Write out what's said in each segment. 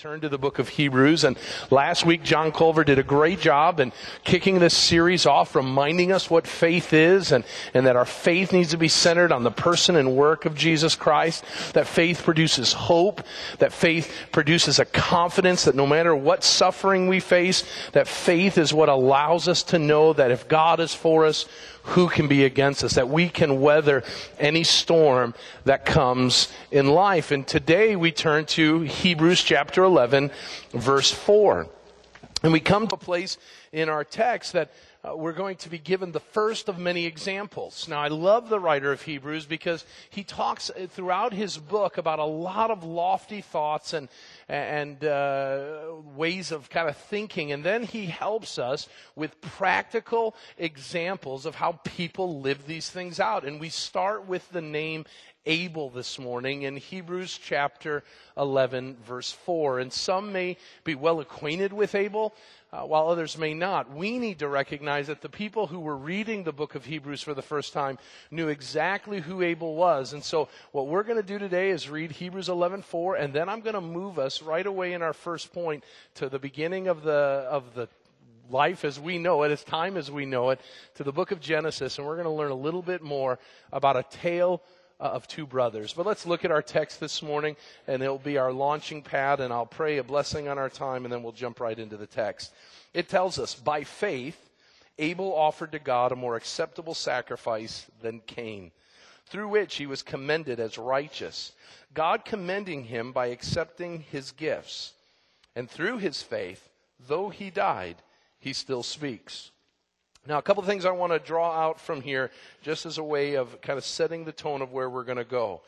turn to the book of Hebrews. And last week, John Culver did a great job in kicking this series off, reminding us what faith is and, and that our faith needs to be centered on the person and work of Jesus Christ. That faith produces hope. That faith produces a confidence that no matter what suffering we face, that faith is what allows us to know that if God is for us, who can be against us, that we can weather any storm that comes in life. And today we turn to Hebrews chapter 11, verse 4. And we come to a place in our text that uh, we're going to be given the first of many examples. Now, I love the writer of Hebrews because he talks uh, throughout his book about a lot of lofty thoughts and, and uh, ways of kind of thinking. And then he helps us with practical examples of how people live these things out. And we start with the name Abel this morning in Hebrews chapter 11, verse 4. And some may be well acquainted with Abel uh, while others may not. We need to recognize that the people who were reading the book of Hebrews for the first time knew exactly who Abel was. And so what we're going to do today is read Hebrews 11:4 and then I'm going to move us right away in our first point to the beginning of the of the life as we know it, as time as we know it, to the book of Genesis and we're going to learn a little bit more about a tale uh, of two brothers. But let's look at our text this morning, and it'll be our launching pad, and I'll pray a blessing on our time, and then we'll jump right into the text. It tells us, by faith, Abel offered to God a more acceptable sacrifice than Cain, through which he was commended as righteous, God commending him by accepting his gifts. And through his faith, though he died, he still speaks. Now, a couple of things I want to draw out from here, just as a way of kind of setting the tone of where we're going to go.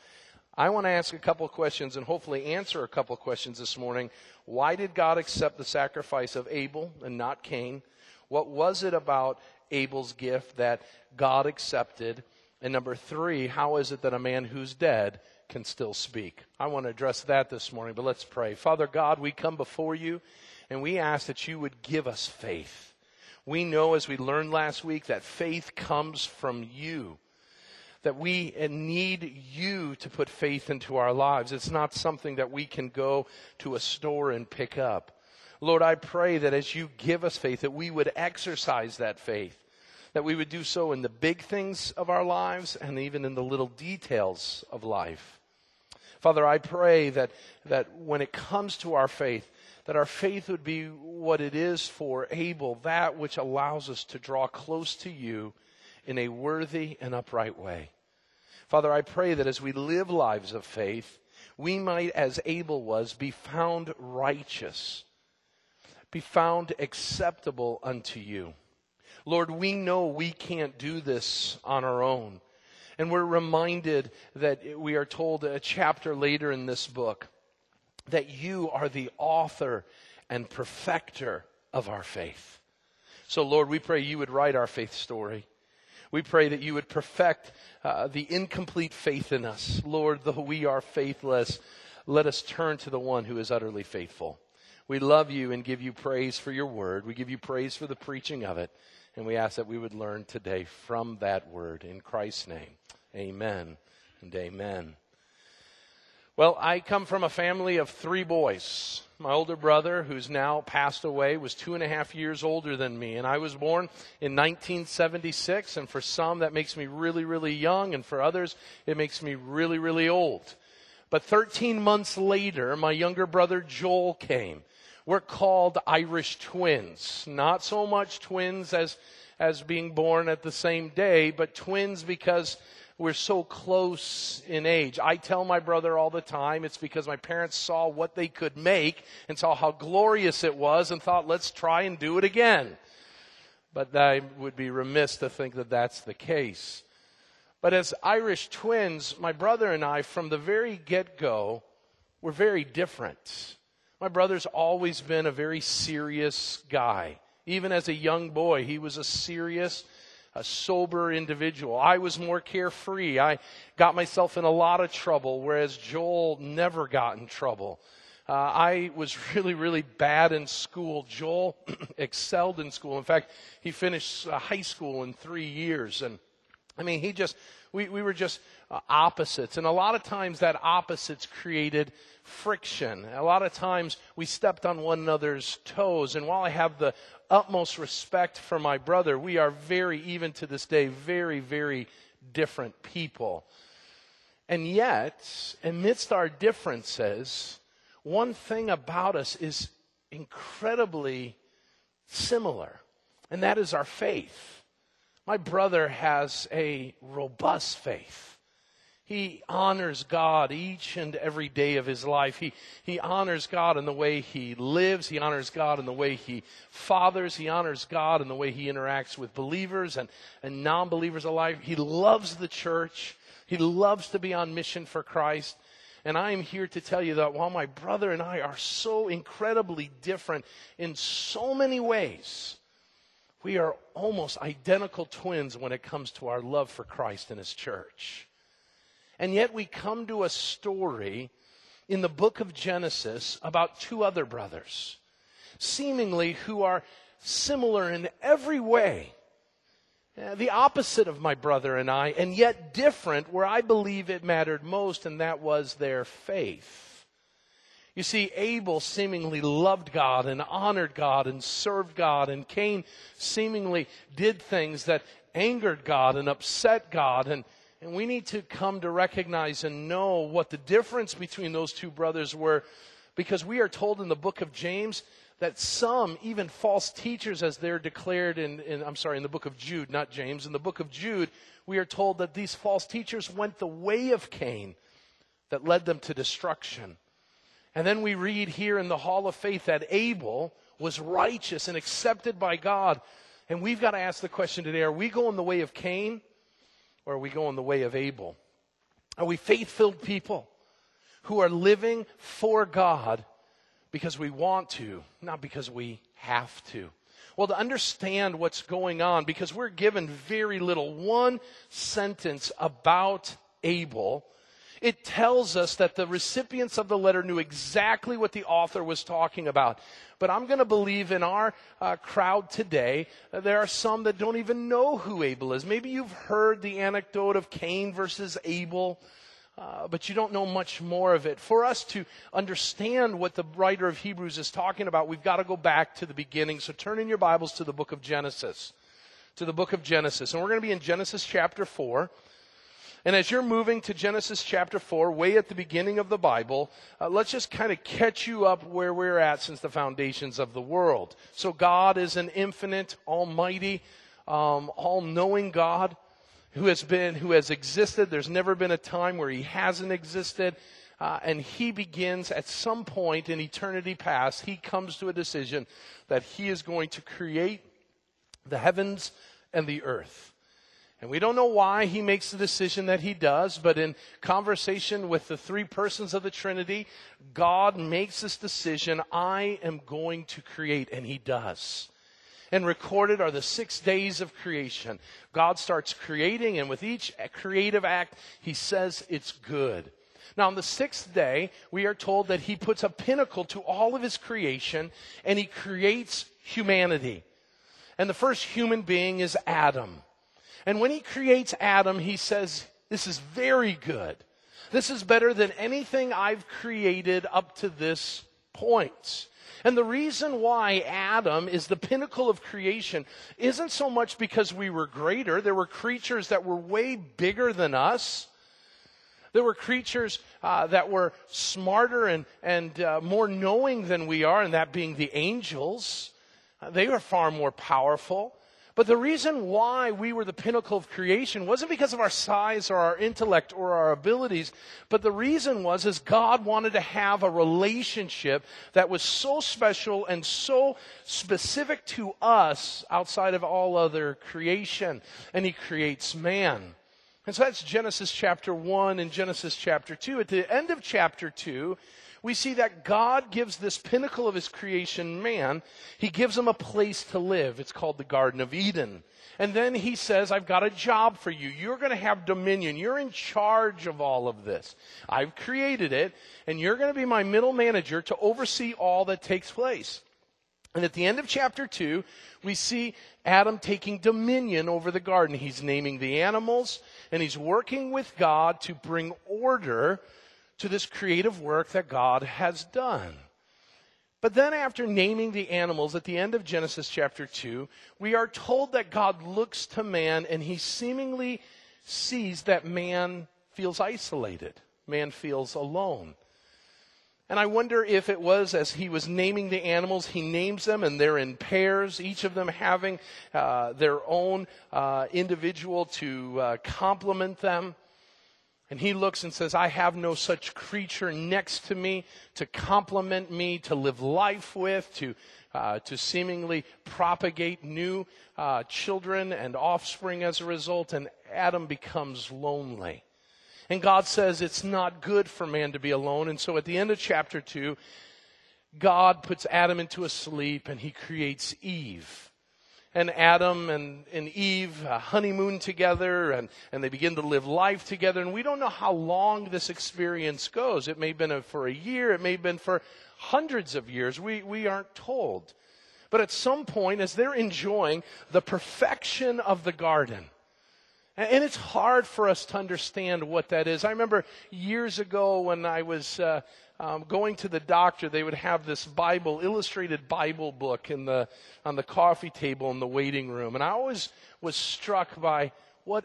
I want to ask a couple of questions and hopefully answer a couple of questions this morning. Why did God accept the sacrifice of Abel and not Cain? What was it about Abel's gift that God accepted? And number three, how is it that a man who's dead can still speak? I want to address that this morning, but let's pray. Father God, we come before you and we ask that you would give us faith. We know, as we learned last week, that faith comes from you. That we uh, need you to put faith into our lives. It's not something that we can go to a store and pick up. Lord, I pray that as you give us faith, that we would exercise that faith. That we would do so in the big things of our lives and even in the little details of life. Father, I pray that, that when it comes to our faith, that our faith would be what it is for Abel, that which allows us to draw close to you in a worthy and upright way. Father, I pray that as we live lives of faith, we might, as Abel was, be found righteous, be found acceptable unto you. Lord, we know we can't do this on our own. And we're reminded that we are told a chapter later in this book that you are the author and perfecter of our faith. So, Lord, we pray you would write our faith story. We pray that you would perfect uh, the incomplete faith in us. Lord, though we are faithless, let us turn to the one who is utterly faithful. We love you and give you praise for your word. We give you praise for the preaching of it. And we ask that we would learn today from that word. In Christ's name, amen and amen. Well, I come from a family of three boys. My older brother, who's now passed away, was two and a half years older than me. And I was born in 1976. And for some, that makes me really, really young. And for others, it makes me really, really old. But 13 months later, my younger brother Joel came. We're called Irish twins. Not so much twins as, as being born at the same day, but twins because we're so close in age. I tell my brother all the time it's because my parents saw what they could make and saw how glorious it was and thought, let's try and do it again. But I would be remiss to think that that's the case. But as Irish twins, my brother and I, from the very get go, were very different. My brother's always been a very serious guy. Even as a young boy, he was a serious, a sober individual. I was more carefree. I got myself in a lot of trouble, whereas Joel never got in trouble. Uh, I was really, really bad in school. Joel excelled in school. In fact, he finished high school in three years. And I mean, he just we, we were just uh, opposites. And a lot of times that opposites created friction. A lot of times we stepped on one another's toes. And while I have the utmost respect for my brother, we are very, even to this day, very, very different people. And yet, amidst our differences, one thing about us is incredibly similar, and that is our faith. My brother has a robust faith. He honors God each and every day of his life. He, he honors God in the way he lives. He honors God in the way he fathers. He honors God in the way he interacts with believers and, and non believers alike. He loves the church. He loves to be on mission for Christ. And I am here to tell you that while my brother and I are so incredibly different in so many ways, we are almost identical twins when it comes to our love for Christ and His church. And yet we come to a story in the book of Genesis about two other brothers, seemingly who are similar in every way. Uh, the opposite of my brother and I, and yet different where I believe it mattered most, and that was their faith. You see, Abel seemingly loved God and honored God and served God, and Cain seemingly did things that angered God and upset God. And, and we need to come to recognize and know what the difference between those two brothers were, because we are told in the book of James that some, even false teachers, as they're declared in, in, I'm sorry, in the book of Jude, not James, in the book of Jude, we are told that these false teachers went the way of Cain that led them to destruction. And then we read here in the Hall of Faith that Abel was righteous and accepted by God. And we've got to ask the question today are we going the way of Cain or are we going the way of Abel? Are we faith filled people who are living for God because we want to, not because we have to. Well, to understand what's going on, because we're given very little, one sentence about Abel, it tells us that the recipients of the letter knew exactly what the author was talking about. But I'm going to believe in our uh, crowd today, uh, there are some that don't even know who Abel is. Maybe you've heard the anecdote of Cain versus Abel. Uh, but you don't know much more of it. For us to understand what the writer of Hebrews is talking about, we've got to go back to the beginning. So turn in your Bibles to the book of Genesis. To the book of Genesis. And we're going to be in Genesis chapter 4. And as you're moving to Genesis chapter 4, way at the beginning of the Bible, uh, let's just kind of catch you up where we're at since the foundations of the world. So God is an infinite, almighty, um, all knowing God who has been, who has existed. There's never been a time where he hasn't existed. Uh, and he begins at some point in eternity past, he comes to a decision that he is going to create the heavens and the earth. And we don't know why he makes the decision that he does, but in conversation with the three persons of the Trinity, God makes this decision I am going to create, and he does and recorded are the six days of creation. God starts creating, and with each creative act, he says it's good. Now, on the sixth day, we are told that he puts a pinnacle to all of his creation and he creates humanity. And the first human being is Adam. And when he creates Adam, he says, This is very good. This is better than anything I've created up to this point. And the reason why Adam is the pinnacle of creation isn't so much because we were greater. There were creatures that were way bigger than us. There were creatures uh, that were smarter and, and uh, more knowing than we are, and that being the angels. Uh, they were far more powerful. But the reason why we were the pinnacle of creation wasn't because of our size or our intellect or our abilities, but the reason was is God wanted to have a relationship that was so special and so specific to us outside of all other creation. And He creates man. And so that's Genesis chapter 1 and Genesis chapter 2. At the end of chapter 2, we see that God gives this pinnacle of his creation, man, he gives him a place to live. It's called the Garden of Eden. And then he says, I've got a job for you. You're going to have dominion. You're in charge of all of this. I've created it, and you're going to be my middle manager to oversee all that takes place. And at the end of chapter 2, we see Adam taking dominion over the garden. He's naming the animals and he's working with God to bring order to this creative work that God has done. But then, after naming the animals at the end of Genesis chapter 2, we are told that God looks to man and he seemingly sees that man feels isolated, man feels alone. And I wonder if it was as he was naming the animals, he names them and they're in pairs, each of them having uh, their own uh, individual to uh, complement them. And he looks and says, I have no such creature next to me to complement me, to live life with, to, uh, to seemingly propagate new uh, children and offspring as a result. And Adam becomes lonely. And God says it's not good for man to be alone. And so at the end of chapter 2, God puts Adam into a sleep and he creates Eve and Adam and, and Eve uh, honeymoon together and, and they begin to live life together. And we don't know how long this experience goes. It may have been for a year, it may have been for hundreds of years. We, we aren't told. But at some point, as they're enjoying the perfection of the garden, and it's hard for us to understand what that is. I remember years ago when I was uh, um, going to the doctor, they would have this Bible, illustrated Bible book in the, on the coffee table in the waiting room. And I always was struck by what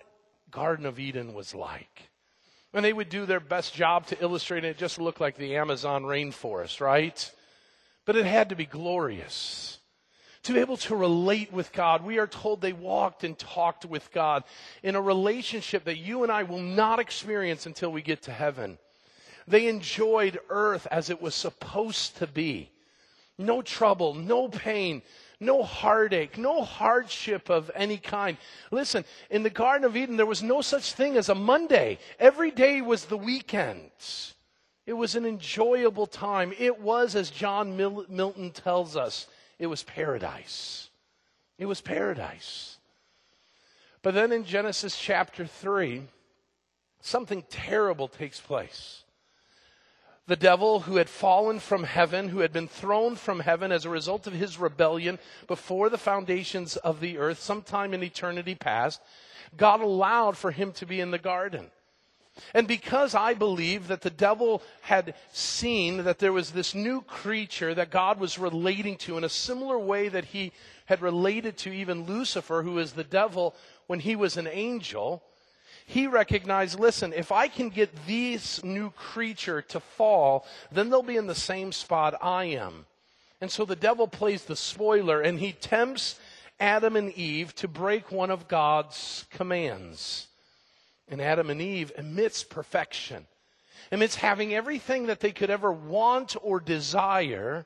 Garden of Eden was like. And they would do their best job to illustrate it. It just looked like the Amazon rainforest, right? But it had to be glorious. To be able to relate with God, we are told they walked and talked with God in a relationship that you and I will not experience until we get to heaven. They enjoyed earth as it was supposed to be. No trouble, no pain, no heartache, no hardship of any kind. Listen, in the Garden of Eden, there was no such thing as a Monday. Every day was the weekend. It was an enjoyable time. It was, as John Mil- Milton tells us, it was paradise. It was paradise. But then in Genesis chapter 3, something terrible takes place the devil who had fallen from heaven, who had been thrown from heaven as a result of his rebellion before the foundations of the earth, sometime in eternity past, God allowed for him to be in the garden. And because I believe that the devil had seen that there was this new creature that God was relating to in a similar way that he had related to even Lucifer, who is the devil when he was an angel, he recognized, listen, if I can get this new creature to fall, then they'll be in the same spot I am. And so the devil plays the spoiler and he tempts Adam and Eve to break one of God's commands. And Adam and Eve, amidst perfection, amidst having everything that they could ever want or desire,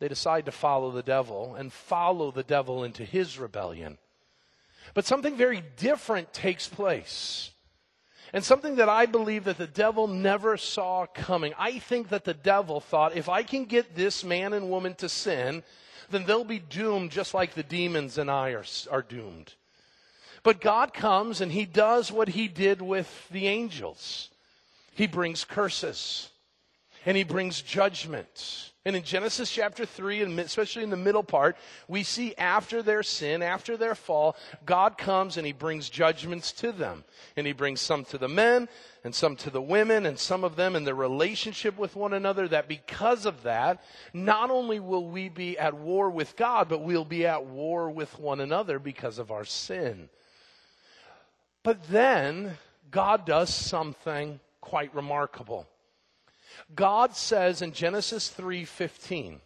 they decide to follow the devil and follow the devil into his rebellion. But something very different takes place. And something that I believe that the devil never saw coming. I think that the devil thought if I can get this man and woman to sin, then they'll be doomed just like the demons and I are, are doomed. But God comes and he does what he did with the angels. He brings curses and he brings judgment. And in Genesis chapter 3, and especially in the middle part, we see after their sin, after their fall, God comes and he brings judgments to them. And he brings some to the men, and some to the women, and some of them in their relationship with one another, that because of that, not only will we be at war with God, but we'll be at war with one another because of our sin. But then, God does something quite remarkable. God says in Genesis 3:15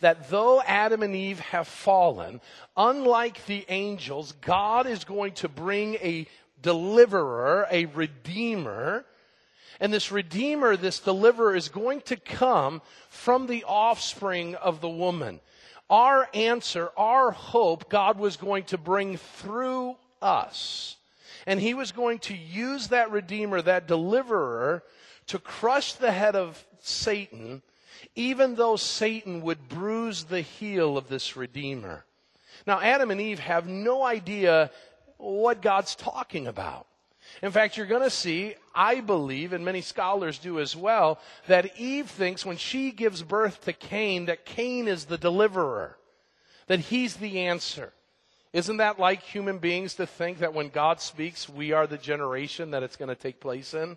that though Adam and Eve have fallen, unlike the angels, God is going to bring a deliverer, a redeemer, and this redeemer, this deliverer is going to come from the offspring of the woman. Our answer, our hope, God was going to bring through us. And he was going to use that redeemer, that deliverer, to crush the head of Satan, even though Satan would bruise the heel of this Redeemer. Now, Adam and Eve have no idea what God's talking about. In fact, you're going to see, I believe, and many scholars do as well, that Eve thinks when she gives birth to Cain, that Cain is the deliverer, that he's the answer. Isn't that like human beings to think that when God speaks, we are the generation that it's going to take place in?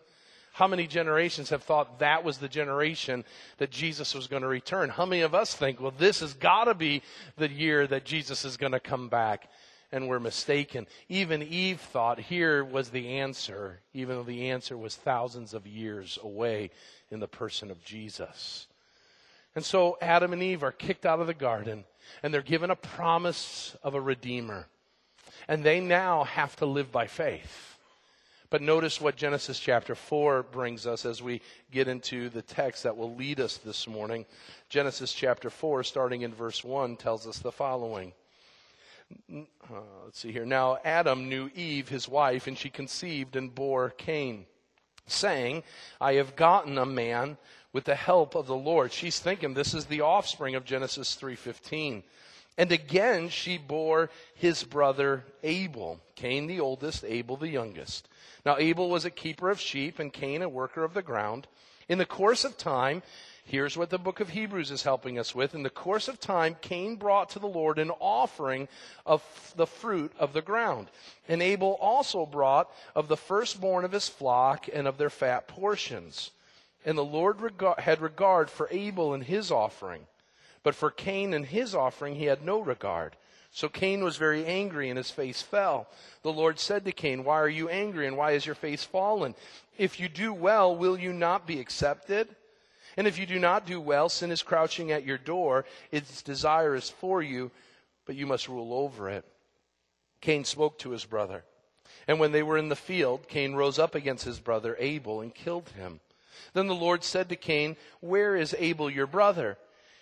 How many generations have thought that was the generation that Jesus was going to return? How many of us think, well, this has got to be the year that Jesus is going to come back? And we're mistaken. Even Eve thought here was the answer, even though the answer was thousands of years away in the person of Jesus. And so Adam and Eve are kicked out of the garden and they're given a promise of a redeemer. And they now have to live by faith. But notice what Genesis chapter 4 brings us as we get into the text that will lead us this morning. Genesis chapter 4, starting in verse 1, tells us the following. Uh, let's see here. Now Adam knew Eve, his wife, and she conceived and bore Cain, saying, I have gotten a man with the help of the Lord. She's thinking this is the offspring of Genesis 3:15. And again she bore his brother Abel, Cain the oldest, Abel the youngest. Now Abel was a keeper of sheep and Cain a worker of the ground. In the course of time, here's what the book of Hebrews is helping us with. In the course of time, Cain brought to the Lord an offering of the fruit of the ground. And Abel also brought of the firstborn of his flock and of their fat portions. And the Lord had regard for Abel and his offering, but for Cain and his offering he had no regard. So Cain was very angry and his face fell. The Lord said to Cain, Why are you angry and why is your face fallen? If you do well, will you not be accepted? And if you do not do well, sin is crouching at your door. Its desire is for you, but you must rule over it. Cain spoke to his brother. And when they were in the field, Cain rose up against his brother Abel and killed him. Then the Lord said to Cain, Where is Abel your brother?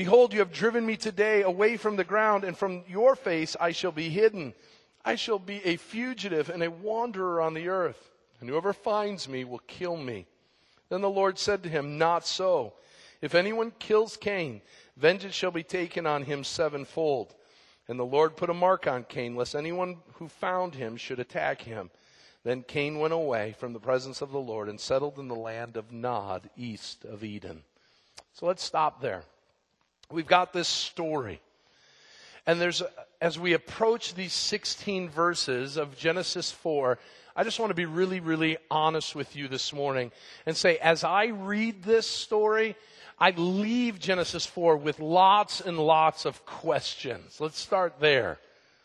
Behold, you have driven me today away from the ground, and from your face I shall be hidden. I shall be a fugitive and a wanderer on the earth, and whoever finds me will kill me. Then the Lord said to him, Not so. If anyone kills Cain, vengeance shall be taken on him sevenfold. And the Lord put a mark on Cain, lest anyone who found him should attack him. Then Cain went away from the presence of the Lord and settled in the land of Nod, east of Eden. So let's stop there. We've got this story. And there's, as we approach these 16 verses of Genesis 4, I just want to be really, really honest with you this morning and say, as I read this story, I leave Genesis 4 with lots and lots of questions. Let's start there.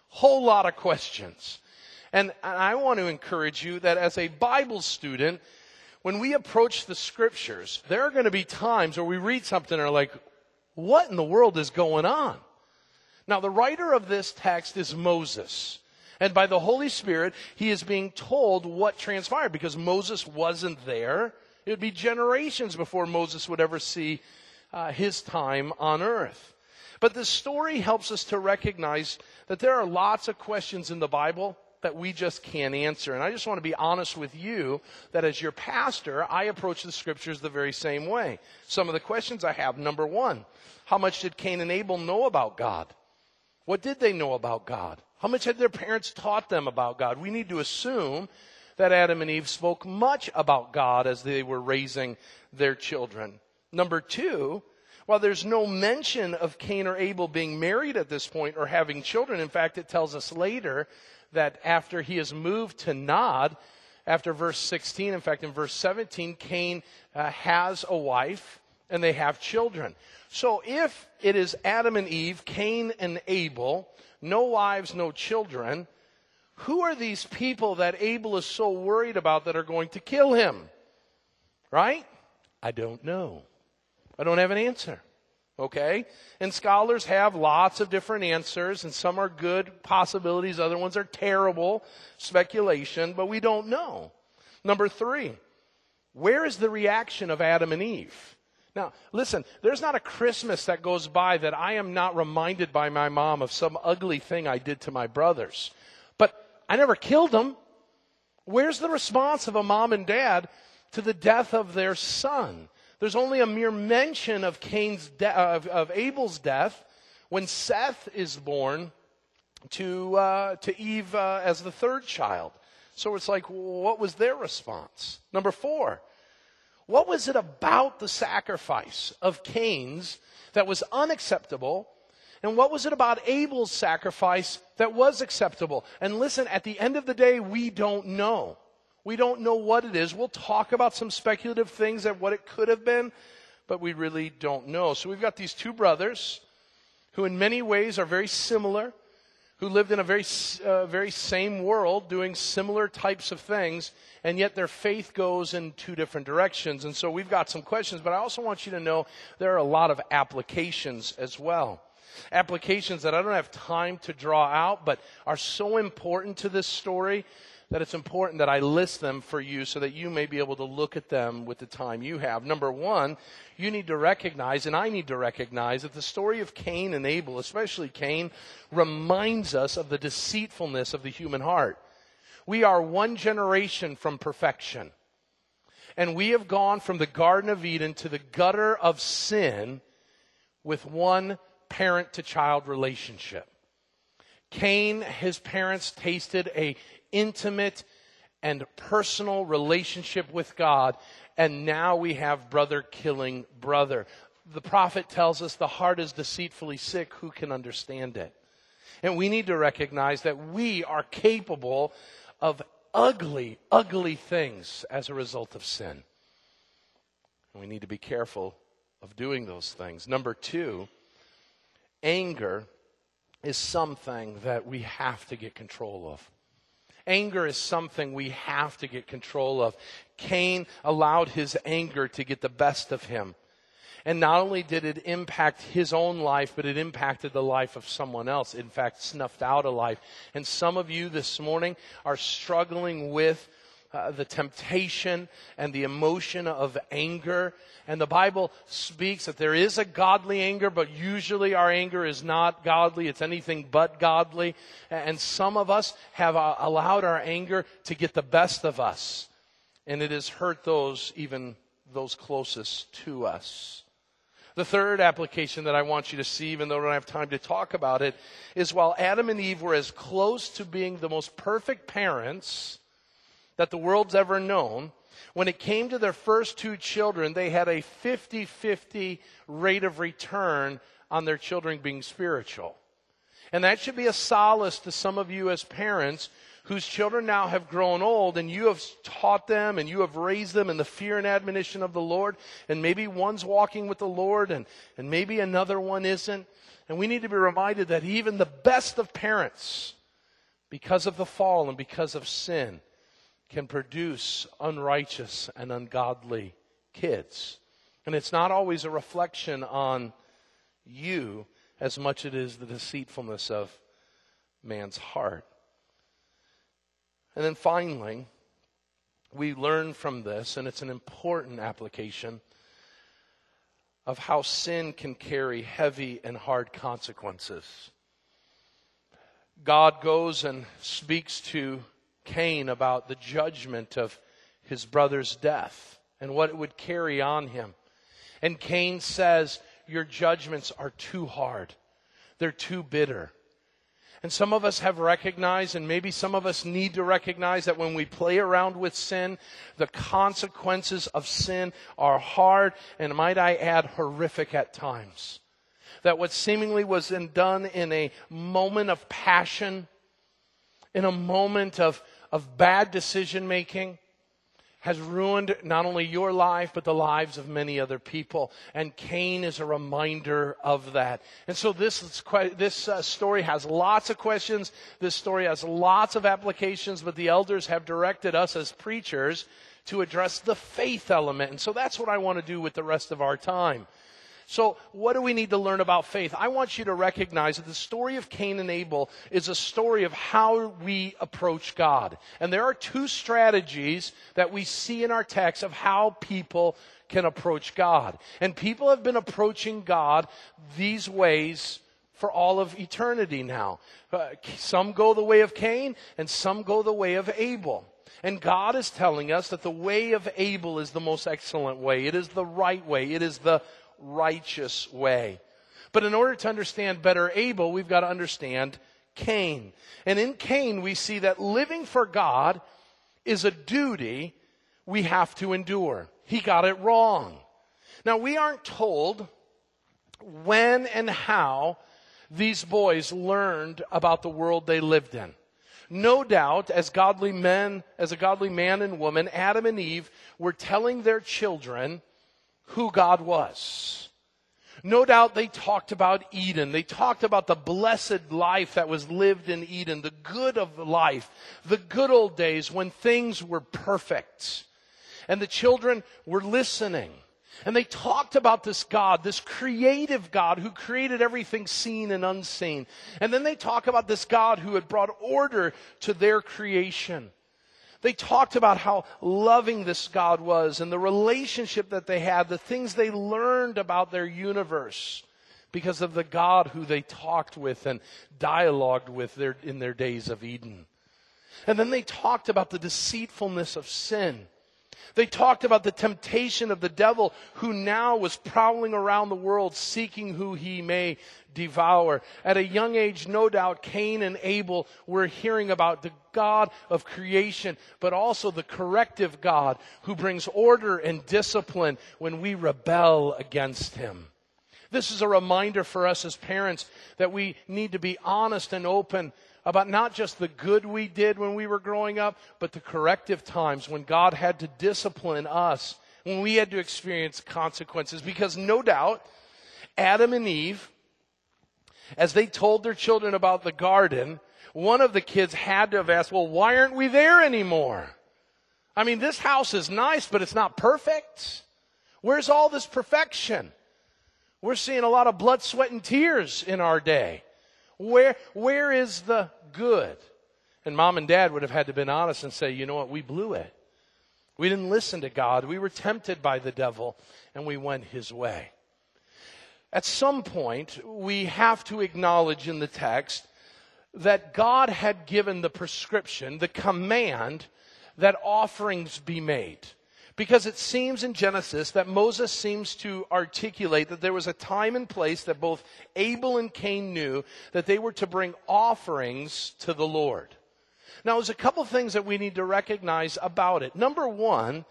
Whole lot of questions. And I want to encourage you that as a Bible student, when we approach the scriptures, there are going to be times where we read something and are like, what in the world is going on? Now, the writer of this text is Moses. And by the Holy Spirit, he is being told what transpired because Moses wasn't there. It would be generations before Moses would ever see uh, his time on earth. But this story helps us to recognize that there are lots of questions in the Bible that we just can't answer. And I just want to be honest with you that as your pastor, I approach the scriptures the very same way. Some of the questions I have number one, how much did Cain and Abel know about God? What did they know about God? How much had their parents taught them about God? We need to assume that Adam and Eve spoke much about God as they were raising their children. Number two, while there's no mention of Cain or Abel being married at this point or having children, in fact, it tells us later that after he is moved to Nod, after verse 16, in fact, in verse 17, Cain uh, has a wife and they have children. So if it is Adam and Eve, Cain and Abel, no wives, no children, who are these people that Abel is so worried about that are going to kill him? Right? I don't know. I don't have an answer. Okay? And scholars have lots of different answers, and some are good possibilities, other ones are terrible speculation, but we don't know. Number three, Where is the reaction of Adam and Eve? Now, listen, there's not a Christmas that goes by that I am not reminded by my mom of some ugly thing I did to my brothers. But I never killed them. Where's the response of a mom and dad to the death of their son? There's only a mere mention of Cain's de- of, of Abel's death when Seth is born to uh, to Eve uh, as the third child. So it's like, what was their response? Number four, what was it about the sacrifice of Cain's that was unacceptable? And what was it about Abel's sacrifice that was acceptable? And listen, at the end of the day, we don't know. We don't know what it is. We'll talk about some speculative things at what it could have been, but we really don't know. So we've got these two brothers who in many ways are very similar who lived in a very, uh, very same world doing similar types of things, and yet their faith goes in two different directions. And so we've got some questions, but I also want you to know there are a lot of applications as well. Applications that I don't have time to draw out, but are so important to this story that it's important that I list them for you so that you may be able to look at them with the time you have. Number one, you need to recognize, and I need to recognize, that the story of Cain and Abel, especially Cain, reminds us of the deceitfulness of the human heart. We are one generation from perfection. And we have gone from the Garden of Eden to the gutter of sin with one parent to child relationship. Cain, his parents tasted a intimate and personal relationship with God. And now we have brother killing brother. The prophet tells us the heart is deceitfully sick. Who can understand it? And we need to recognize that we are capable of ugly, ugly things as a result of sin. And we need to be careful of doing those things. Number two, anger is something that we have to get control of. Anger is something we have to get control of. Cain allowed his anger to get the best of him. And not only did it impact his own life, but it impacted the life of someone else. In fact, snuffed out a life. And some of you this morning are struggling with uh, the temptation and the emotion of anger. And the Bible speaks that there is a godly anger, but usually our anger is not godly. It's anything but godly. And some of us have uh, allowed our anger to get the best of us. And it has hurt those, even those closest to us. The third application that I want you to see, even though I don't have time to talk about it, is while Adam and Eve were as close to being the most perfect parents that the world's ever known, when it came to their first two children, they had a 50 50 rate of return on their children being spiritual. And that should be a solace to some of you as parents whose children now have grown old and you have taught them and you have raised them in the fear and admonition of the Lord. And maybe one's walking with the Lord and, and maybe another one isn't. And we need to be reminded that even the best of parents, because of the fall and because of sin, can produce unrighteous and ungodly kids. And it's not always a reflection on you as much as it is the deceitfulness of man's heart. And then finally, we learn from this, and it's an important application of how sin can carry heavy and hard consequences. God goes and speaks to Cain about the judgment of his brother's death and what it would carry on him. And Cain says, Your judgments are too hard, they're too bitter. And some of us have recognized, and maybe some of us need to recognize that when we play around with sin, the consequences of sin are hard and, might I add, horrific at times. That what seemingly was done in a moment of passion, in a moment of of bad decision making has ruined not only your life, but the lives of many other people. And Cain is a reminder of that. And so this, this uh, story has lots of questions. This story has lots of applications, but the elders have directed us as preachers to address the faith element. And so that's what I want to do with the rest of our time. So, what do we need to learn about faith? I want you to recognize that the story of Cain and Abel is a story of how we approach God. And there are two strategies that we see in our text of how people can approach God. And people have been approaching God these ways for all of eternity now. Uh, some go the way of Cain and some go the way of Abel. And God is telling us that the way of Abel is the most excellent way. It is the right way. It is the righteous way. But in order to understand better Abel, we've got to understand Cain. And in Cain, we see that living for God is a duty we have to endure. He got it wrong. Now, we aren't told when and how these boys learned about the world they lived in. No doubt, as godly men, as a godly man and woman, Adam and Eve were telling their children who God was. No doubt they talked about Eden. They talked about the blessed life that was lived in Eden, the good of life, the good old days when things were perfect. And the children were listening. And they talked about this God, this creative God who created everything seen and unseen. And then they talk about this God who had brought order to their creation. They talked about how loving this God was and the relationship that they had, the things they learned about their universe because of the God who they talked with and dialogued with their, in their days of Eden. And then they talked about the deceitfulness of sin they talked about the temptation of the devil who now was prowling around the world seeking who he may devour. At a young age, no doubt, Cain and Abel were hearing about the God of creation, but also the corrective God who brings order and discipline when we rebel against him. This is a reminder for us as parents that we need to be honest and open about not just the good we did when we were growing up, but the corrective times when God had to discipline us, when we had to experience consequences. Because no doubt, Adam and Eve, as they told their children about the garden, one of the kids had to have asked, well, why aren't we there anymore? I mean, this house is nice, but it's not perfect. Where's all this perfection? We're seeing a lot of blood, sweat, and tears in our day. Where, where is the good? And mom and dad would have had to been honest and say, you know what, we blew it. We didn't listen to God. We were tempted by the devil and we went his way. At some point, we have to acknowledge in the text that God had given the prescription, the command that offerings be made. Because it seems in Genesis that Moses seems to articulate that there was a time and place that both Abel and Cain knew that they were to bring offerings to the Lord. Now, there's a couple things that we need to recognize about it. Number one,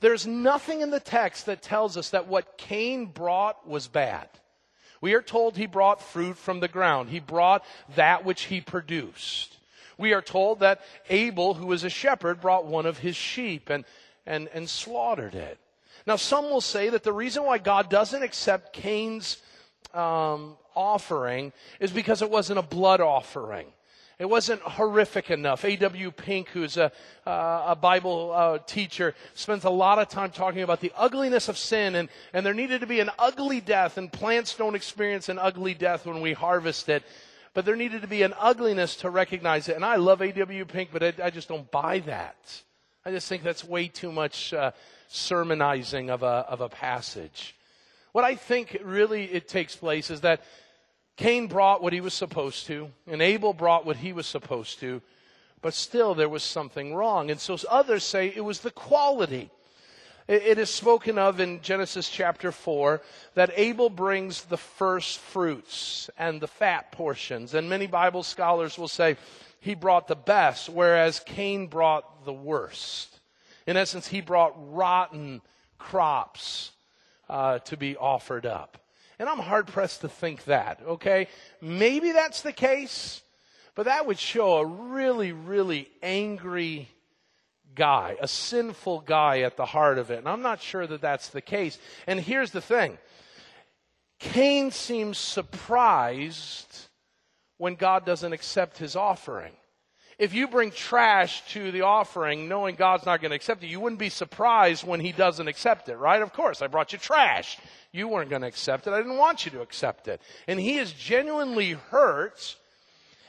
there's nothing in the text that tells us that what Cain brought was bad. We are told he brought fruit from the ground. He brought that which he produced. We are told that Abel, who was a shepherd, brought one of his sheep. And and, and slaughtered it. Now, some will say that the reason why God doesn't accept Cain's um, offering is because it wasn't a blood offering. It wasn't horrific enough. A.W. Pink, who's a, uh, a Bible uh, teacher, spends a lot of time talking about the ugliness of sin, and, and there needed to be an ugly death, and plants don't experience an ugly death when we harvest it. But there needed to be an ugliness to recognize it. And I love A.W. Pink, but I, I just don't buy that. I just think that's way too much uh, sermonizing of a, of a passage. What I think really it takes place is that Cain brought what he was supposed to, and Abel brought what he was supposed to, but still there was something wrong. And so others say it was the quality. It, it is spoken of in Genesis chapter 4 that Abel brings the first fruits and the fat portions. And many Bible scholars will say he brought the best, whereas Cain brought the worst. In essence, he brought rotten crops uh, to be offered up. And I'm hard pressed to think that, okay? Maybe that's the case, but that would show a really, really angry guy, a sinful guy at the heart of it. And I'm not sure that that's the case. And here's the thing Cain seems surprised when God doesn't accept his offering. if you bring trash to the offering knowing God's not going to accept it, you wouldn't be surprised when He doesn't accept it, right? Of course, I brought you trash. You weren't going to accept it. I didn't want you to accept it. And He is genuinely hurt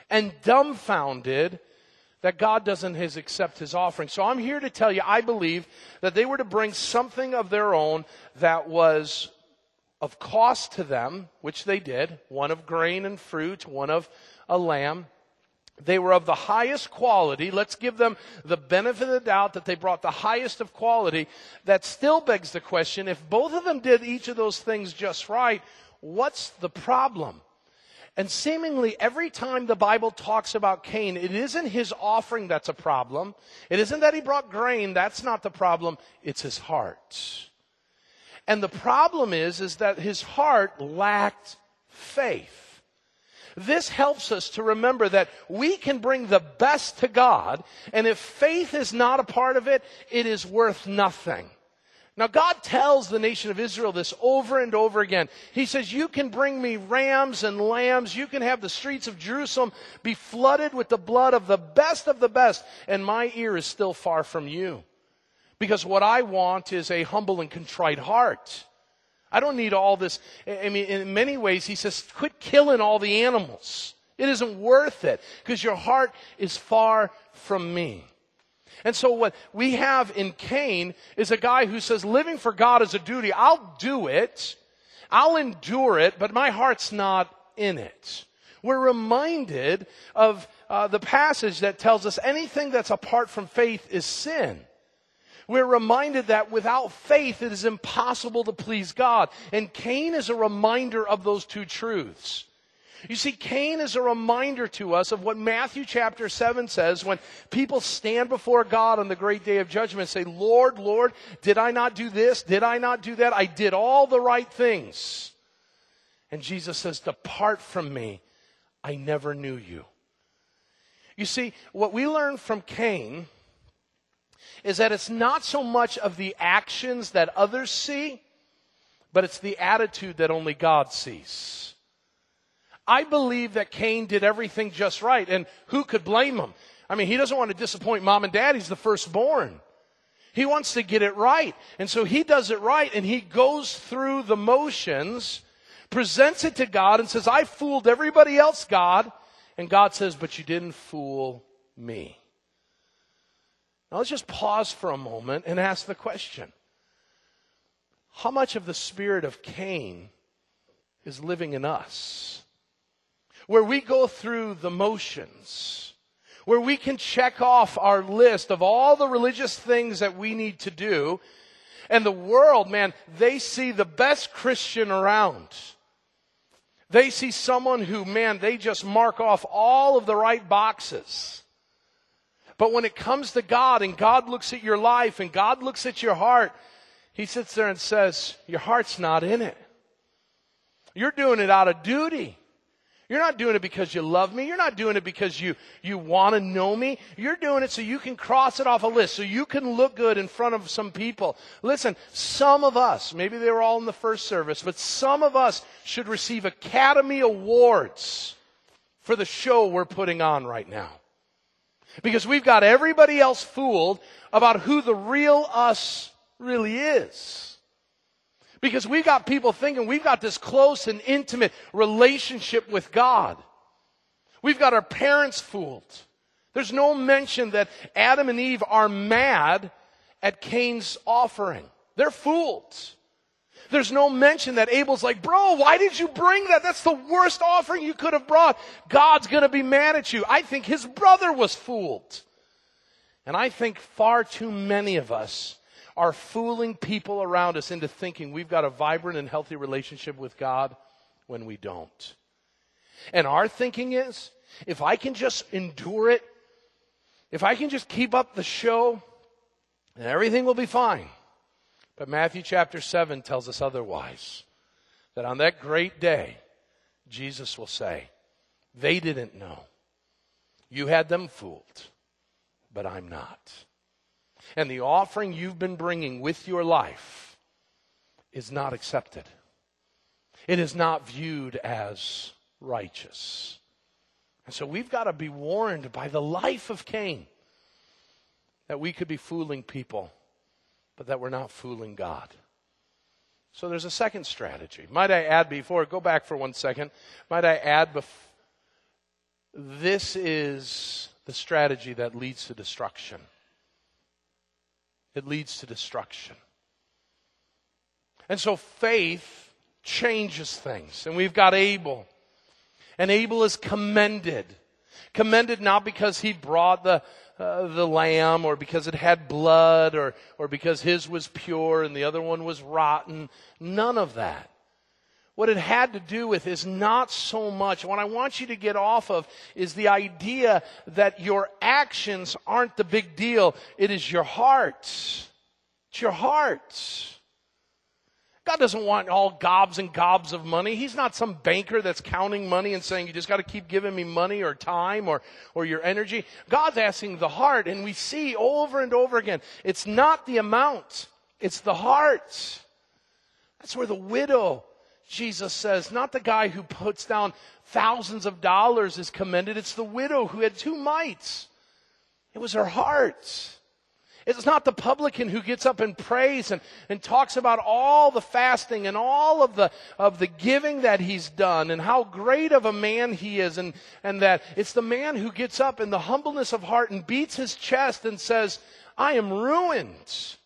and dumbfounded that God doesn't his accept his offering. So I'm here to tell you, I believe that they were to bring something of their own that was of cost to them, which they did, one of grain and fruit, one of a lamb. They were of the highest quality. Let's give them the benefit of the doubt that they brought the highest of quality. That still begs the question, if both of them did each of those things just right, what's the problem? And seemingly every time the Bible talks about Cain, it isn't his offering that's a problem. It isn't that he brought grain, that's not the problem. It's his heart. And the problem is, is that his heart lacked faith. This helps us to remember that we can bring the best to God, and if faith is not a part of it, it is worth nothing. Now, God tells the nation of Israel this over and over again. He says, You can bring me rams and lambs. You can have the streets of Jerusalem be flooded with the blood of the best of the best, and my ear is still far from you. Because what I want is a humble and contrite heart. I don't need all this. I mean, in many ways, he says, Quit killing all the animals. It isn't worth it because your heart is far from me. And so what we have in Cain is a guy who says living for God is a duty. I'll do it. I'll endure it, but my heart's not in it. We're reminded of uh, the passage that tells us anything that's apart from faith is sin. We're reminded that without faith it is impossible to please God. And Cain is a reminder of those two truths. You see, Cain is a reminder to us of what Matthew chapter 7 says when people stand before God on the great day of judgment and say, Lord, Lord, did I not do this? Did I not do that? I did all the right things. And Jesus says, Depart from me. I never knew you. You see, what we learn from Cain is that it's not so much of the actions that others see, but it's the attitude that only God sees. I believe that Cain did everything just right, and who could blame him? I mean, he doesn't want to disappoint mom and dad. He's the firstborn. He wants to get it right. And so he does it right, and he goes through the motions, presents it to God, and says, I fooled everybody else, God. And God says, But you didn't fool me. Now let's just pause for a moment and ask the question How much of the spirit of Cain is living in us? where we go through the motions, where we can check off our list of all the religious things that we need to do. And the world, man, they see the best Christian around. They see someone who, man, they just mark off all of the right boxes. But when it comes to God and God looks at your life and God looks at your heart, He sits there and says, Your heart's not in it. You're doing it out of duty. You're not doing it because you love me. You're not doing it because you, you want to know me. You're doing it so you can cross it off a list, so you can look good in front of some people. Listen, some of us, maybe they were all in the first service, but some of us should receive Academy Awards for the show we're putting on right now. Because we've got everybody else fooled about who the real us really is. Because we've got people thinking we've got this close and intimate relationship with God. We've got our parents fooled. There's no mention that Adam and Eve are mad at Cain's offering. They're fooled. There's no mention that Abel's like, bro, why did you bring that? That's the worst offering you could have brought. God's gonna be mad at you. I think his brother was fooled. And I think far too many of us are fooling people around us into thinking we've got a vibrant and healthy relationship with God when we don't. And our thinking is if I can just endure it, if I can just keep up the show, then everything will be fine. But Matthew chapter 7 tells us otherwise. That on that great day, Jesus will say, They didn't know. You had them fooled, but I'm not and the offering you've been bringing with your life is not accepted. It is not viewed as righteous. And so we've got to be warned by the life of Cain that we could be fooling people, but that we're not fooling God. So there's a second strategy. Might I add before, go back for one second, might I add, bef- this is the strategy that leads to destruction. It leads to destruction. And so faith changes things. And we've got Abel. And Abel is commended. Commended not because he brought the, uh, the lamb or because it had blood or, or because his was pure and the other one was rotten. None of that. What it had to do with is not so much, what I want you to get off of is the idea that your actions aren't the big deal. It is your heart. It's your heart. God doesn't want all gobs and gobs of money. He's not some banker that's counting money and saying, you just got to keep giving me money or time or, or your energy. God's asking the heart, and we see over and over again, it's not the amount, it's the heart. That's where the widow, Jesus says, not the guy who puts down thousands of dollars is commended. It's the widow who had two mites. It was her heart. It's not the publican who gets up and prays and, and talks about all the fasting and all of the, of the giving that he's done and how great of a man he is and, and that it's the man who gets up in the humbleness of heart and beats his chest and says, I am ruined.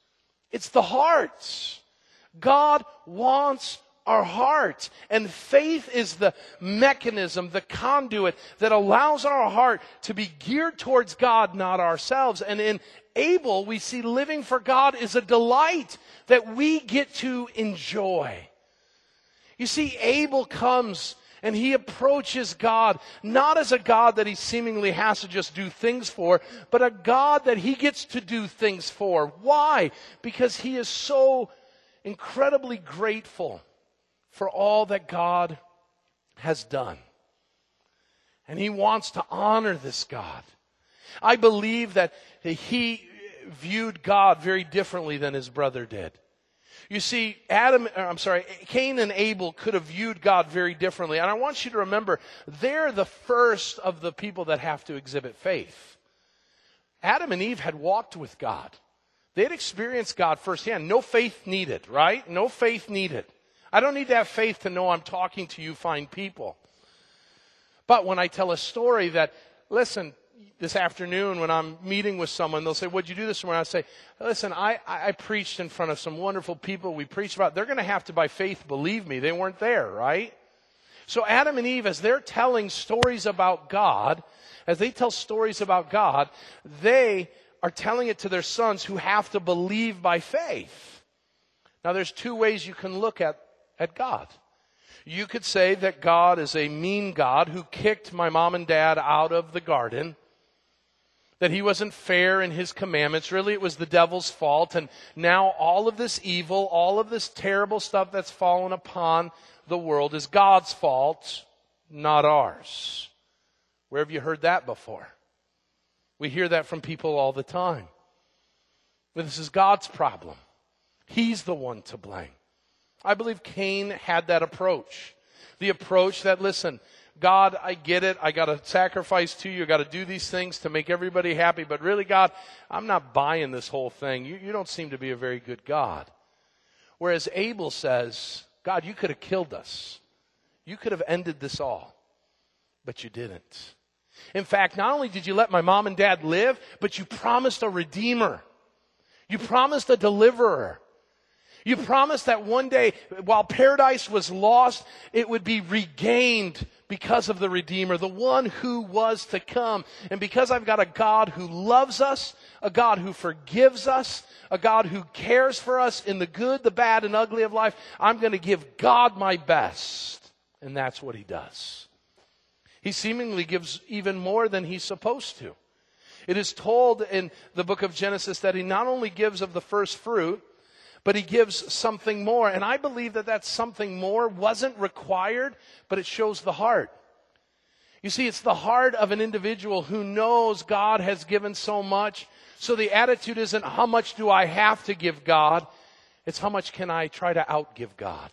It's the heart. God wants our heart. And faith is the mechanism, the conduit that allows our heart to be geared towards God, not ourselves. And in Abel, we see living for God is a delight that we get to enjoy. You see, Abel comes and he approaches God not as a God that he seemingly has to just do things for, but a God that he gets to do things for. Why? Because he is so incredibly grateful for all that God has done. And he wants to honor this God. I believe that he viewed God very differently than his brother did. You see, Adam, uh, I'm sorry, Cain and Abel could have viewed God very differently. And I want you to remember, they're the first of the people that have to exhibit faith. Adam and Eve had walked with God. They had experienced God firsthand. No faith needed, right? No faith needed. I don't need to have faith to know I'm talking to you fine people. But when I tell a story that, listen, this afternoon when I'm meeting with someone, they'll say, What'd you do this morning? I say, Listen, I, I preached in front of some wonderful people. We preached about, they're going to have to, by faith, believe me. They weren't there, right? So Adam and Eve, as they're telling stories about God, as they tell stories about God, they are telling it to their sons who have to believe by faith. Now, there's two ways you can look at, at God. You could say that God is a mean God who kicked my mom and dad out of the garden that he wasn't fair in his commandments. Really, it was the devil's fault. And now all of this evil, all of this terrible stuff that's fallen upon the world is God's fault, not ours. Where have you heard that before? We hear that from people all the time. But this is God's problem. He's the one to blame. I believe Cain had that approach. The approach that, listen, God, I get it. I got to sacrifice to you. I got to do these things to make everybody happy. But really, God, I'm not buying this whole thing. You, you don't seem to be a very good God. Whereas Abel says, God, you could have killed us. You could have ended this all. But you didn't. In fact, not only did you let my mom and dad live, but you promised a redeemer. You promised a deliverer. You promised that one day, while paradise was lost, it would be regained because of the Redeemer, the one who was to come. And because I've got a God who loves us, a God who forgives us, a God who cares for us in the good, the bad, and ugly of life, I'm going to give God my best. And that's what he does. He seemingly gives even more than he's supposed to. It is told in the book of Genesis that he not only gives of the first fruit, but he gives something more. And I believe that that something more wasn't required, but it shows the heart. You see, it's the heart of an individual who knows God has given so much. So the attitude isn't how much do I have to give God? It's how much can I try to outgive God?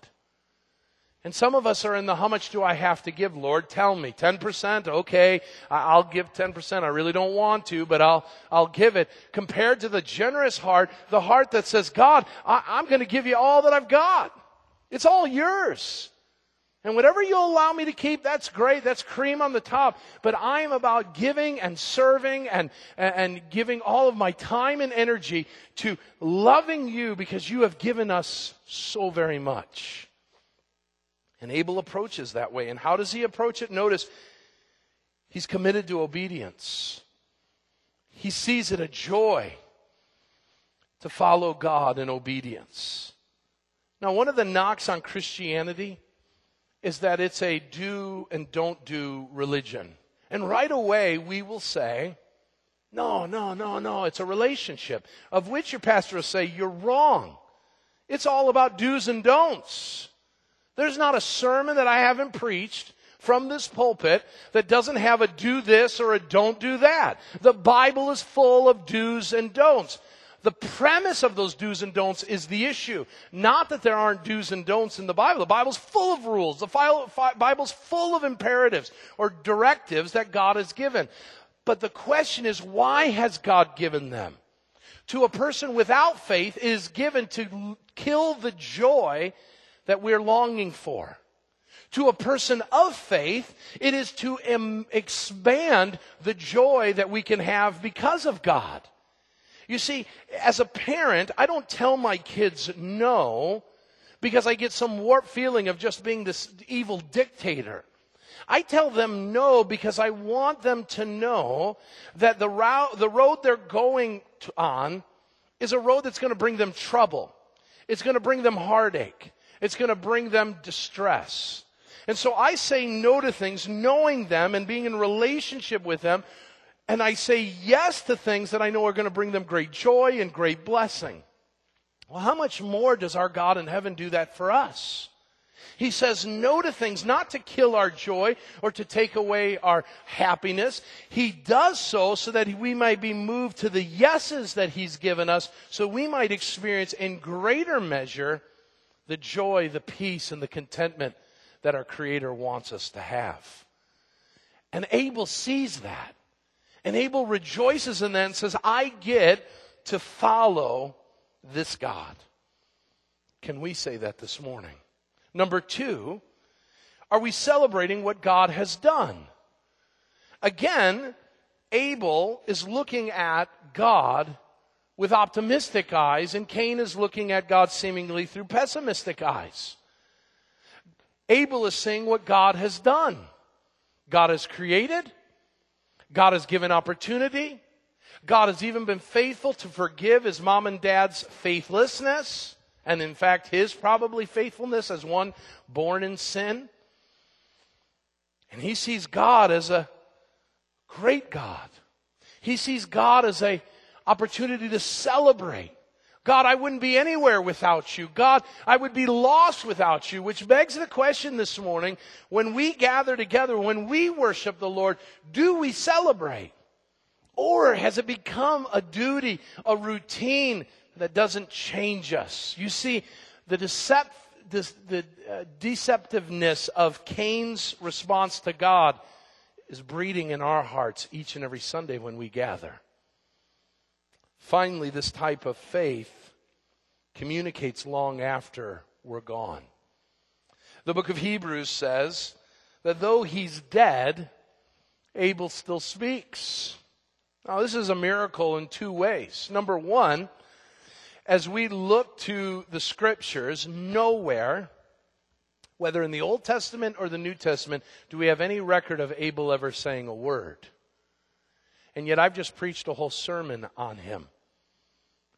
And some of us are in the how much do I have to give, Lord? Tell me. 10%? Okay. I'll give 10%. I really don't want to, but I'll, I'll give it. Compared to the generous heart, the heart that says, God, I, I'm going to give you all that I've got. It's all yours. And whatever you'll allow me to keep, that's great. That's cream on the top. But I am about giving and serving and, and giving all of my time and energy to loving you because you have given us so very much. And Abel approaches that way. And how does he approach it? Notice, he's committed to obedience. He sees it a joy to follow God in obedience. Now, one of the knocks on Christianity is that it's a do and don't do religion. And right away, we will say, no, no, no, no, it's a relationship, of which your pastor will say, you're wrong. It's all about do's and don'ts. There's not a sermon that I haven't preached from this pulpit that doesn't have a do this or a don't do that. The Bible is full of do's and don'ts. The premise of those do's and don'ts is the issue. Not that there aren't do's and don'ts in the Bible. The Bible's full of rules. The Bible's full of imperatives or directives that God has given. But the question is, why has God given them? To a person without faith, it is given to kill the joy that we're longing for. To a person of faith, it is to Im- expand the joy that we can have because of God. You see, as a parent, I don't tell my kids no because I get some warped feeling of just being this evil dictator. I tell them no because I want them to know that the route, the road they're going on is a road that's going to bring them trouble. It's going to bring them heartache. It's going to bring them distress. And so I say no to things, knowing them and being in relationship with them. And I say yes to things that I know are going to bring them great joy and great blessing. Well, how much more does our God in heaven do that for us? He says no to things not to kill our joy or to take away our happiness. He does so so that we might be moved to the yeses that He's given us so we might experience in greater measure the joy, the peace, and the contentment that our Creator wants us to have. And Abel sees that. And Abel rejoices in that and says, I get to follow this God. Can we say that this morning? Number two, are we celebrating what God has done? Again, Abel is looking at God with optimistic eyes, and Cain is looking at God seemingly through pessimistic eyes. Abel is seeing what God has done. God has created, God has given opportunity, God has even been faithful to forgive his mom and dad's faithlessness, and in fact, his probably faithfulness as one born in sin. And he sees God as a great God. He sees God as a opportunity to celebrate. God, I wouldn't be anywhere without you. God, I would be lost without you, which begs the question this morning when we gather together, when we worship the Lord, do we celebrate? Or has it become a duty, a routine that doesn't change us? You see, the, decept, this, the uh, deceptiveness of Cain's response to God is breeding in our hearts each and every Sunday when we gather. Finally, this type of faith communicates long after we're gone. The book of Hebrews says that though he's dead, Abel still speaks. Now, this is a miracle in two ways. Number one, as we look to the scriptures, nowhere, whether in the Old Testament or the New Testament, do we have any record of Abel ever saying a word. And yet I've just preached a whole sermon on him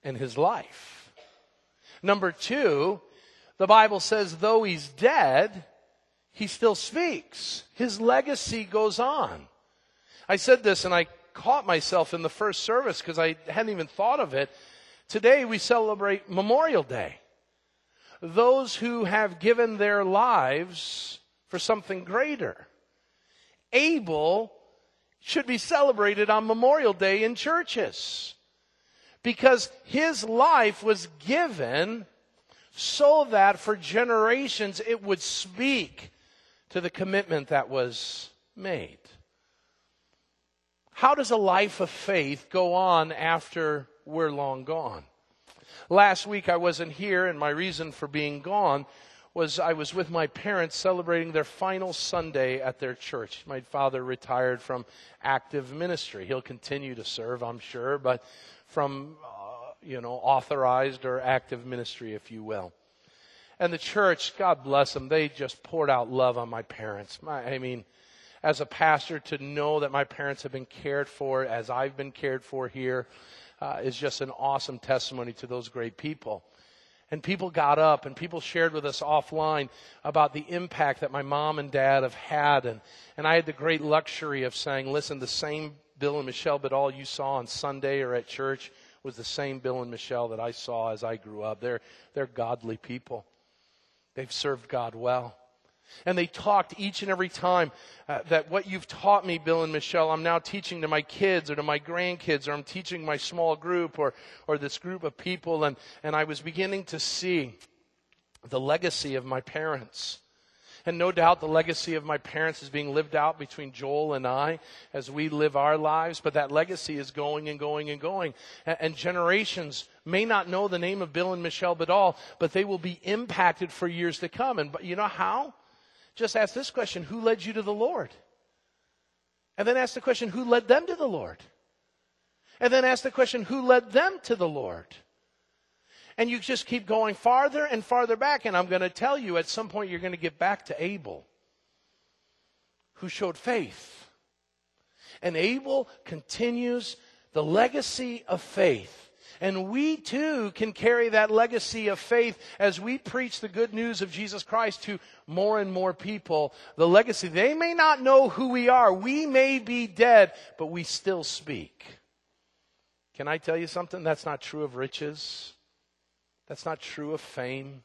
and his life. Number two, the Bible says though he's dead, he still speaks. His legacy goes on. I said this and I caught myself in the first service because I hadn't even thought of it. Today we celebrate Memorial Day. Those who have given their lives for something greater. Abel should be celebrated on Memorial Day in churches. Because his life was given so that for generations it would speak to the commitment that was made. How does a life of faith go on after we're long gone? Last week I wasn't here, and my reason for being gone was I was with my parents celebrating their final Sunday at their church. My father retired from active ministry. He'll continue to serve, I'm sure, but from, uh, you know, authorized or active ministry, if you will. And the church, God bless them, they just poured out love on my parents. My, I mean, as a pastor, to know that my parents have been cared for as I've been cared for here uh, is just an awesome testimony to those great people. And people got up and people shared with us offline about the impact that my mom and dad have had. And, and I had the great luxury of saying, listen, the same Bill and Michelle but all you saw on Sunday or at church was the same Bill and Michelle that I saw as I grew up. They're, they're godly people. They've served God well. And they talked each and every time uh, that what you've taught me, Bill and Michelle, I'm now teaching to my kids or to my grandkids, or I'm teaching my small group or, or this group of people. And, and I was beginning to see the legacy of my parents. And no doubt the legacy of my parents is being lived out between Joel and I as we live our lives, but that legacy is going and going and going. And, generations may not know the name of Bill and Michelle Badal, but they will be impacted for years to come. And you know how? Just ask this question Who led you to the Lord? And then ask the question Who led them to the Lord? And then ask the question Who led them to the Lord? And you just keep going farther and farther back. And I'm going to tell you at some point you're going to get back to Abel, who showed faith. And Abel continues the legacy of faith and we too can carry that legacy of faith as we preach the good news of Jesus Christ to more and more people. The legacy, they may not know who we are. We may be dead, but we still speak. Can I tell you something? That's not true of riches. That's not true of fame.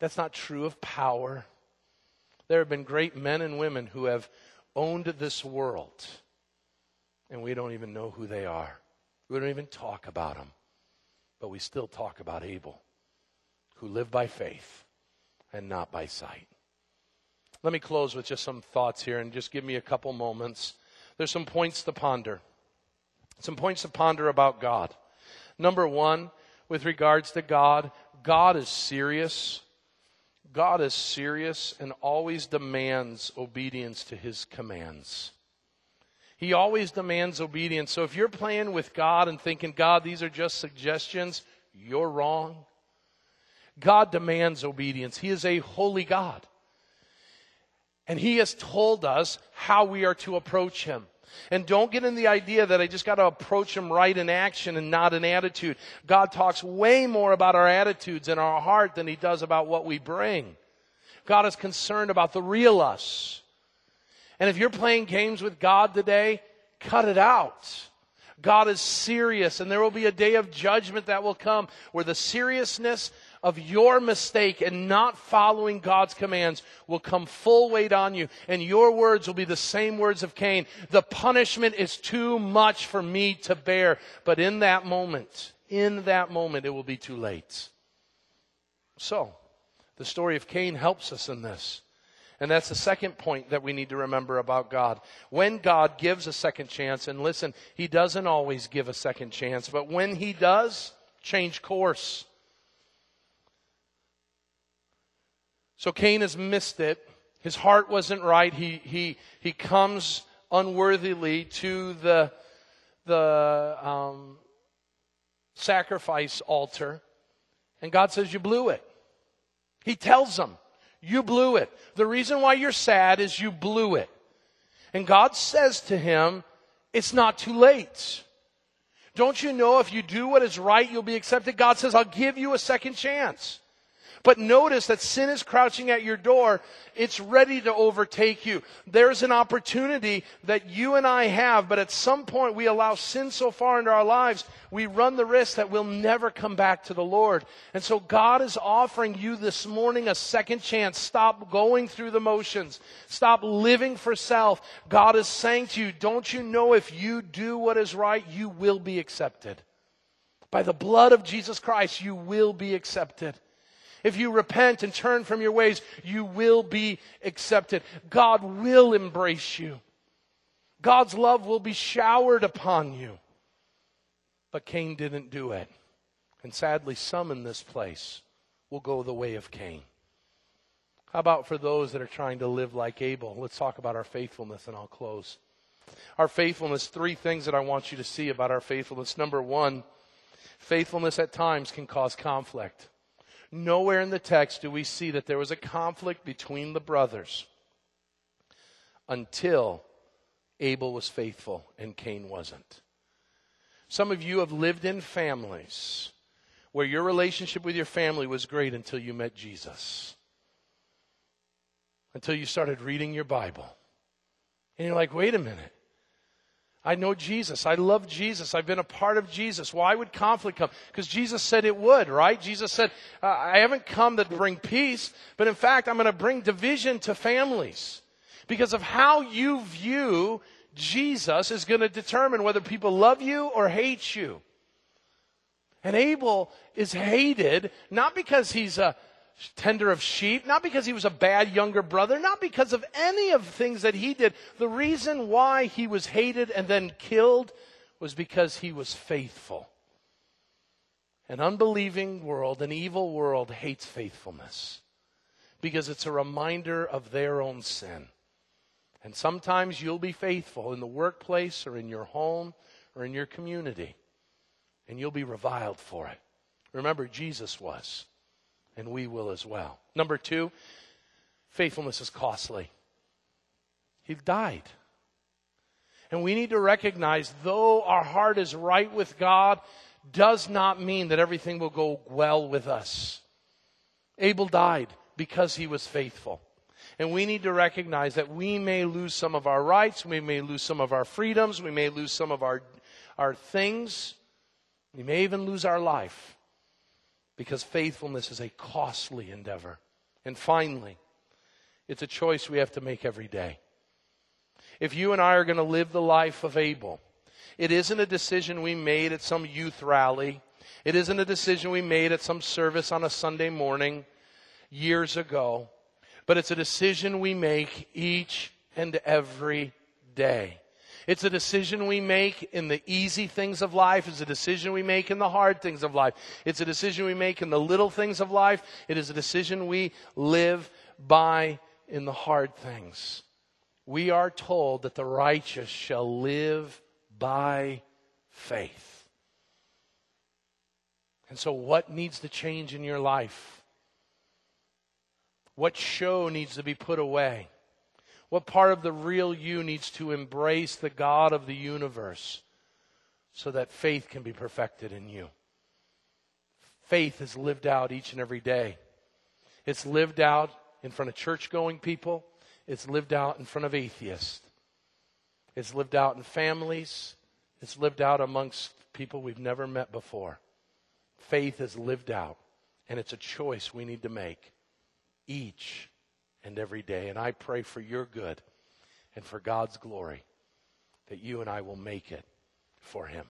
That's not true of power. There have been great men and women who have owned this world, and we don't even know who they are. We don't even talk about them, but we still talk about Abel, who lived by faith and not by sight. Let me close with just some thoughts here and just give me a couple moments. There's some points to ponder. Some points to ponder about God. Number one, with regards to God, God is serious. God is serious and always demands obedience to his commands. He always demands obedience. So if you're playing with God and thinking, God, these are just suggestions, you're wrong. God demands obedience. He is a holy God. And He has told us how we are to approach Him. And don't get in the idea that I just got to approach Him right in action and not in attitude. God talks way more about our attitudes and our heart than He does about what we bring. God is concerned about the real us. And if you're playing games with God today, cut it out. God is serious, and there will be a day of judgment that will come where the seriousness of your mistake and not following God's commands will come full weight on you, and your words will be the same words of Cain. The punishment is too much for me to bear. But in that moment, in that moment, it will be too late. So, the story of Cain helps us in this. And that's the second point that we need to remember about God. When God gives a second chance, and listen, He doesn't always give a second chance, but when He does, change course. So Cain has missed it. His heart wasn't right. He, he, he comes unworthily to the, the um, sacrifice altar. And God says, You blew it. He tells him, you blew it. The reason why you're sad is you blew it. And God says to him, It's not too late. Don't you know if you do what is right, you'll be accepted? God says, I'll give you a second chance. But notice that sin is crouching at your door. It's ready to overtake you. There's an opportunity that you and I have, but at some point we allow sin so far into our lives, we run the risk that we'll never come back to the Lord. And so God is offering you this morning a second chance. Stop going through the motions. Stop living for self. God is saying to you, don't you know if you do what is right, you will be accepted. By the blood of Jesus Christ, you will be accepted. If you repent and turn from your ways, you will be accepted. God will embrace you. God's love will be showered upon you. But Cain didn't do it. And sadly, some in this place will go the way of Cain. How about for those that are trying to live like Abel? Let's talk about our faithfulness and I'll close. Our faithfulness, three things that I want you to see about our faithfulness. Number one, faithfulness at times can cause conflict. Nowhere in the text do we see that there was a conflict between the brothers until Abel was faithful and Cain wasn't. Some of you have lived in families where your relationship with your family was great until you met Jesus. Until you started reading your Bible. And you're like, wait a minute. I know Jesus. I love Jesus. I've been a part of Jesus. Why would conflict come? Because Jesus said it would, right? Jesus said, uh, I haven't come to bring peace, but in fact, I'm going to bring division to families. Because of how you view Jesus is going to determine whether people love you or hate you. And Abel is hated not because he's a tender of sheep, not because he was a bad younger brother, not because of any of the things that he did. The reason why he was hated and then killed was because he was faithful. An unbelieving world, an evil world hates faithfulness because it's a reminder of their own sin. And sometimes you'll be faithful in the workplace or in your home or in your community, and you'll be reviled for it. Remember, Jesus was, and we will as well. Number two, faithfulness is costly. He died. And we need to recognize, though our heart is right with God, does not mean that everything will go well with us. Abel died because he was faithful. And we need to recognize that we may lose some of our rights, we may lose some of our freedoms, we may lose some of our, our things, we may even lose our life because faithfulness is a costly endeavor. And finally, it's a choice we have to make every day. If you and I are going to live the life of Abel, it isn't a decision we made at some youth rally. It isn't a decision we made at some service on a Sunday morning years ago but it's a decision we make each and every day. It's a decision we make in the easy things of life. It's a decision we make in the hard things of life. It's a decision we make in the little things of life. It is a decision we live by in the hard things. We are told that the righteous shall live by faith. And so, what needs to change in your life? What show needs to be put away? What part of the real you needs to embrace the God of the universe so that faith can be perfected in you? Faith is lived out each and every day. It's lived out in front of church going people, it's lived out in front of atheists, it's lived out in families, it's lived out amongst people we've never met before. Faith is lived out, and it's a choice we need to make each and every day. And I pray for your good and for God's glory that you and I will make it for Him.